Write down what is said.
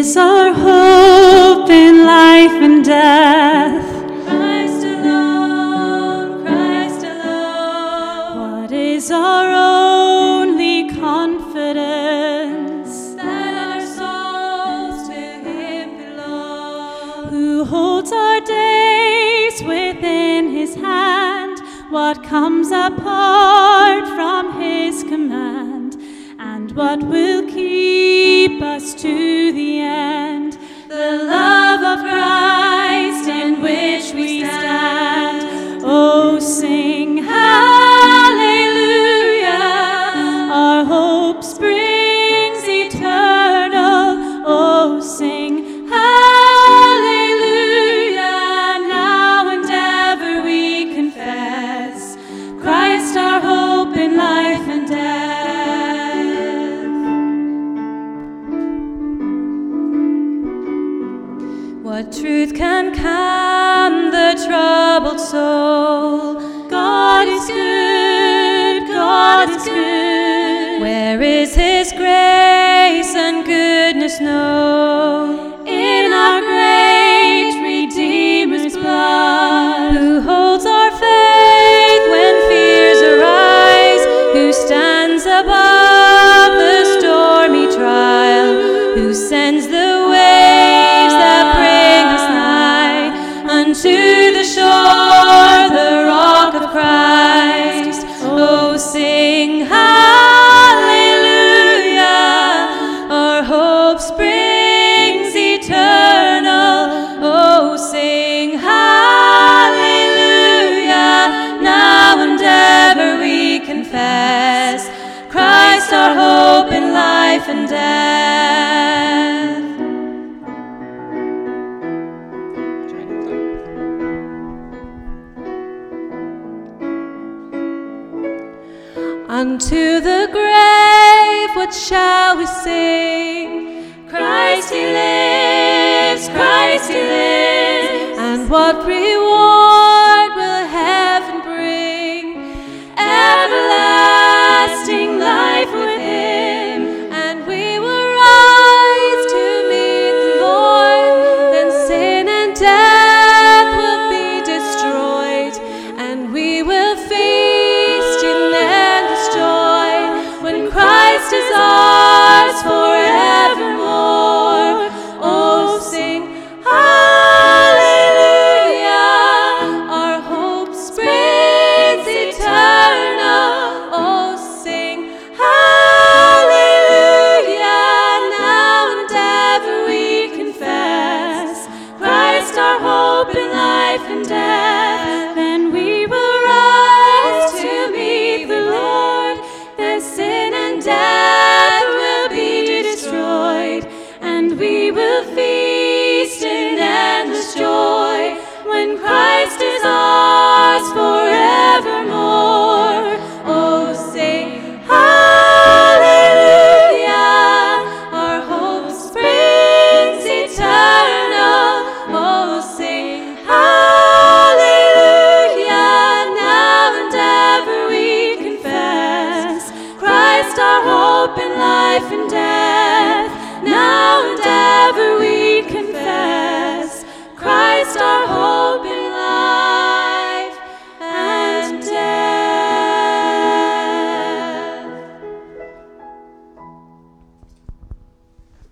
is our hope in life and death. Christ alone, Christ alone. What is our only confidence? That our souls to Him belong. Who holds our days within His hand? What comes apart from His command? And what will keep us to in life and death. What truth can calm the troubled soul? God is good, God is good. Where is His grace and goodness known? Sing hallelujah, our hope springs eternal. Oh, sing hallelujah, now and ever we confess Christ our hope in life and death. Unto the grave, what shall we sing? Christ he lives, Christ he lives. And what reward Christ is ours forevermore.